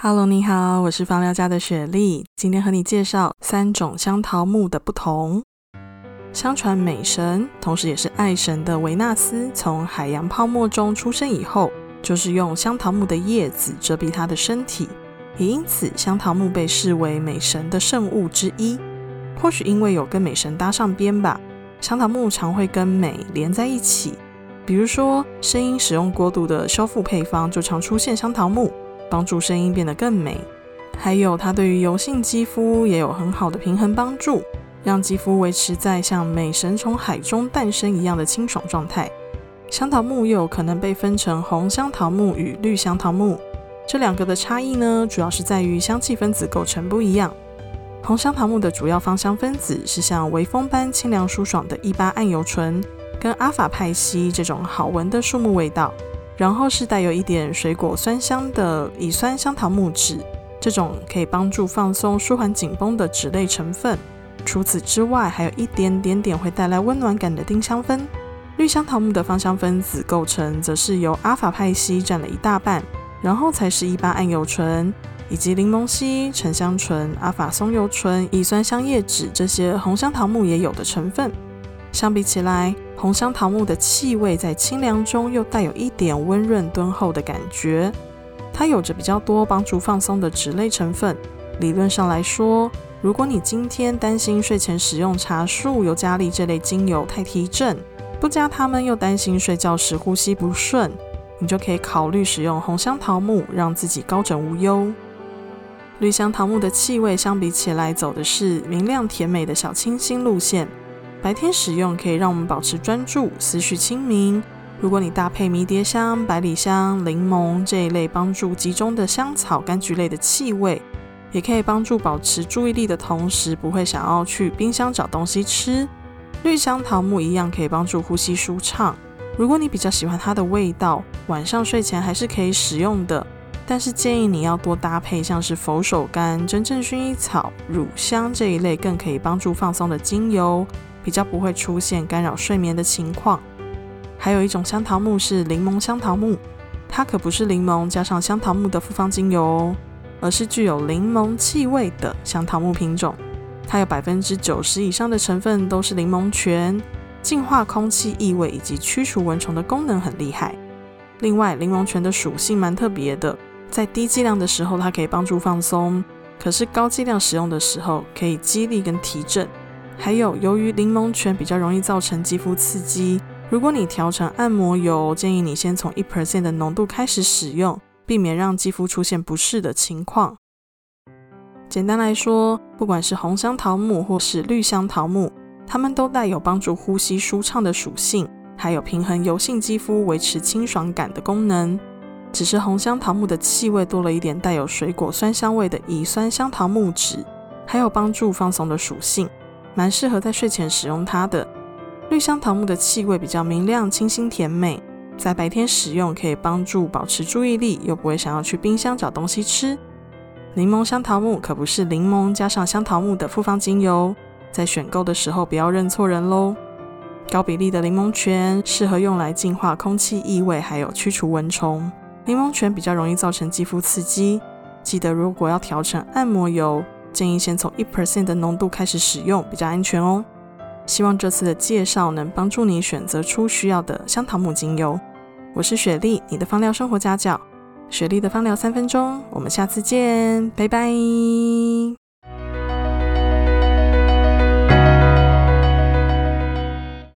Hello，你好，我是芳疗家的雪莉，今天和你介绍三种香桃木的不同。相传美神，同时也是爱神的维纳斯，从海洋泡沫中出生以后，就是用香桃木的叶子遮蔽她的身体，也因此香桃木被视为美神的圣物之一。或许因为有跟美神搭上边吧，香桃木常会跟美连在一起。比如说，声音使用过度的修复配方，就常出现香桃木。帮助声音变得更美，还有它对于油性肌肤也有很好的平衡帮助，让肌肤维持在像美神从海中诞生一样的清爽状态。香桃木又可能被分成红香桃木与绿香桃木，这两个的差异呢，主要是在于香气分子构成不一样。红香桃木的主要芳香分子是像微风般清凉舒爽的一八暗油醇，跟阿法派烯这种好闻的树木味道。然后是带有一点水果酸香的乙酸香桃木酯，这种可以帮助放松、舒缓紧绷的酯类成分。除此之外，还有一点点点会带来温暖感的丁香酚。绿香桃木的芳香分子构成则是由阿法派烯占了一大半，然后才是一八桉油醇以及柠檬烯、沉香醇、阿法松油醇、乙酸香叶酯这些红香桃木也有的成分。相比起来，红香桃木的气味在清凉中又带有一点温润敦厚的感觉。它有着比较多帮助放松的酯类成分。理论上来说，如果你今天担心睡前使用茶树、尤加利这类精油太提振，不加它们又担心睡觉时呼吸不顺，你就可以考虑使用红香桃木，让自己高枕无忧。绿香桃木的气味相比起来，走的是明亮甜美的小清新路线。白天使用可以让我们保持专注、思绪清明。如果你搭配迷迭香、百里香、柠檬这一类帮助集中的香草、柑橘类的气味，也可以帮助保持注意力的同时，不会想要去冰箱找东西吃。绿香桃木一样可以帮助呼吸舒畅。如果你比较喜欢它的味道，晚上睡前还是可以使用的。但是建议你要多搭配像是佛手柑、真正薰衣草、乳香这一类更可以帮助放松的精油。比较不会出现干扰睡眠的情况。还有一种香桃木是柠檬香桃木，它可不是柠檬加上香桃木的复方精油哦，而是具有柠檬气味的香桃木品种。它有百分之九十以上的成分都是柠檬醛，净化空气异味以及驱除蚊虫的功能很厉害。另外，柠檬醛的属性蛮特别的，在低剂量的时候它可以帮助放松，可是高剂量使用的时候可以激励跟提振。还有，由于柠檬醛比较容易造成肌肤刺激，如果你调成按摩油，建议你先从一 percent 的浓度开始使用，避免让肌肤出现不适的情况。简单来说，不管是红香桃木或是绿香桃木，它们都带有帮助呼吸舒畅的属性，还有平衡油性肌肤、维持清爽感的功能。只是红香桃木的气味多了一点带有水果酸香味的乙酸香桃木酯，还有帮助放松的属性。蛮适合在睡前使用它的。绿香桃木的气味比较明亮、清新、甜美，在白天使用可以帮助保持注意力，又不会想要去冰箱找东西吃。柠檬香桃木可不是柠檬加上香桃木的复方精油，在选购的时候不要认错人喽。高比例的柠檬醛适合用来净化空气异味，还有驱除蚊虫。柠檬醛比较容易造成肌肤刺激，记得如果要调成按摩油。建议先从一 percent 的浓度开始使用，比较安全哦。希望这次的介绍能帮助你选择出需要的香桃木精油。我是雪莉，你的芳疗生活家教。雪莉的芳疗三分钟，我们下次见，拜拜。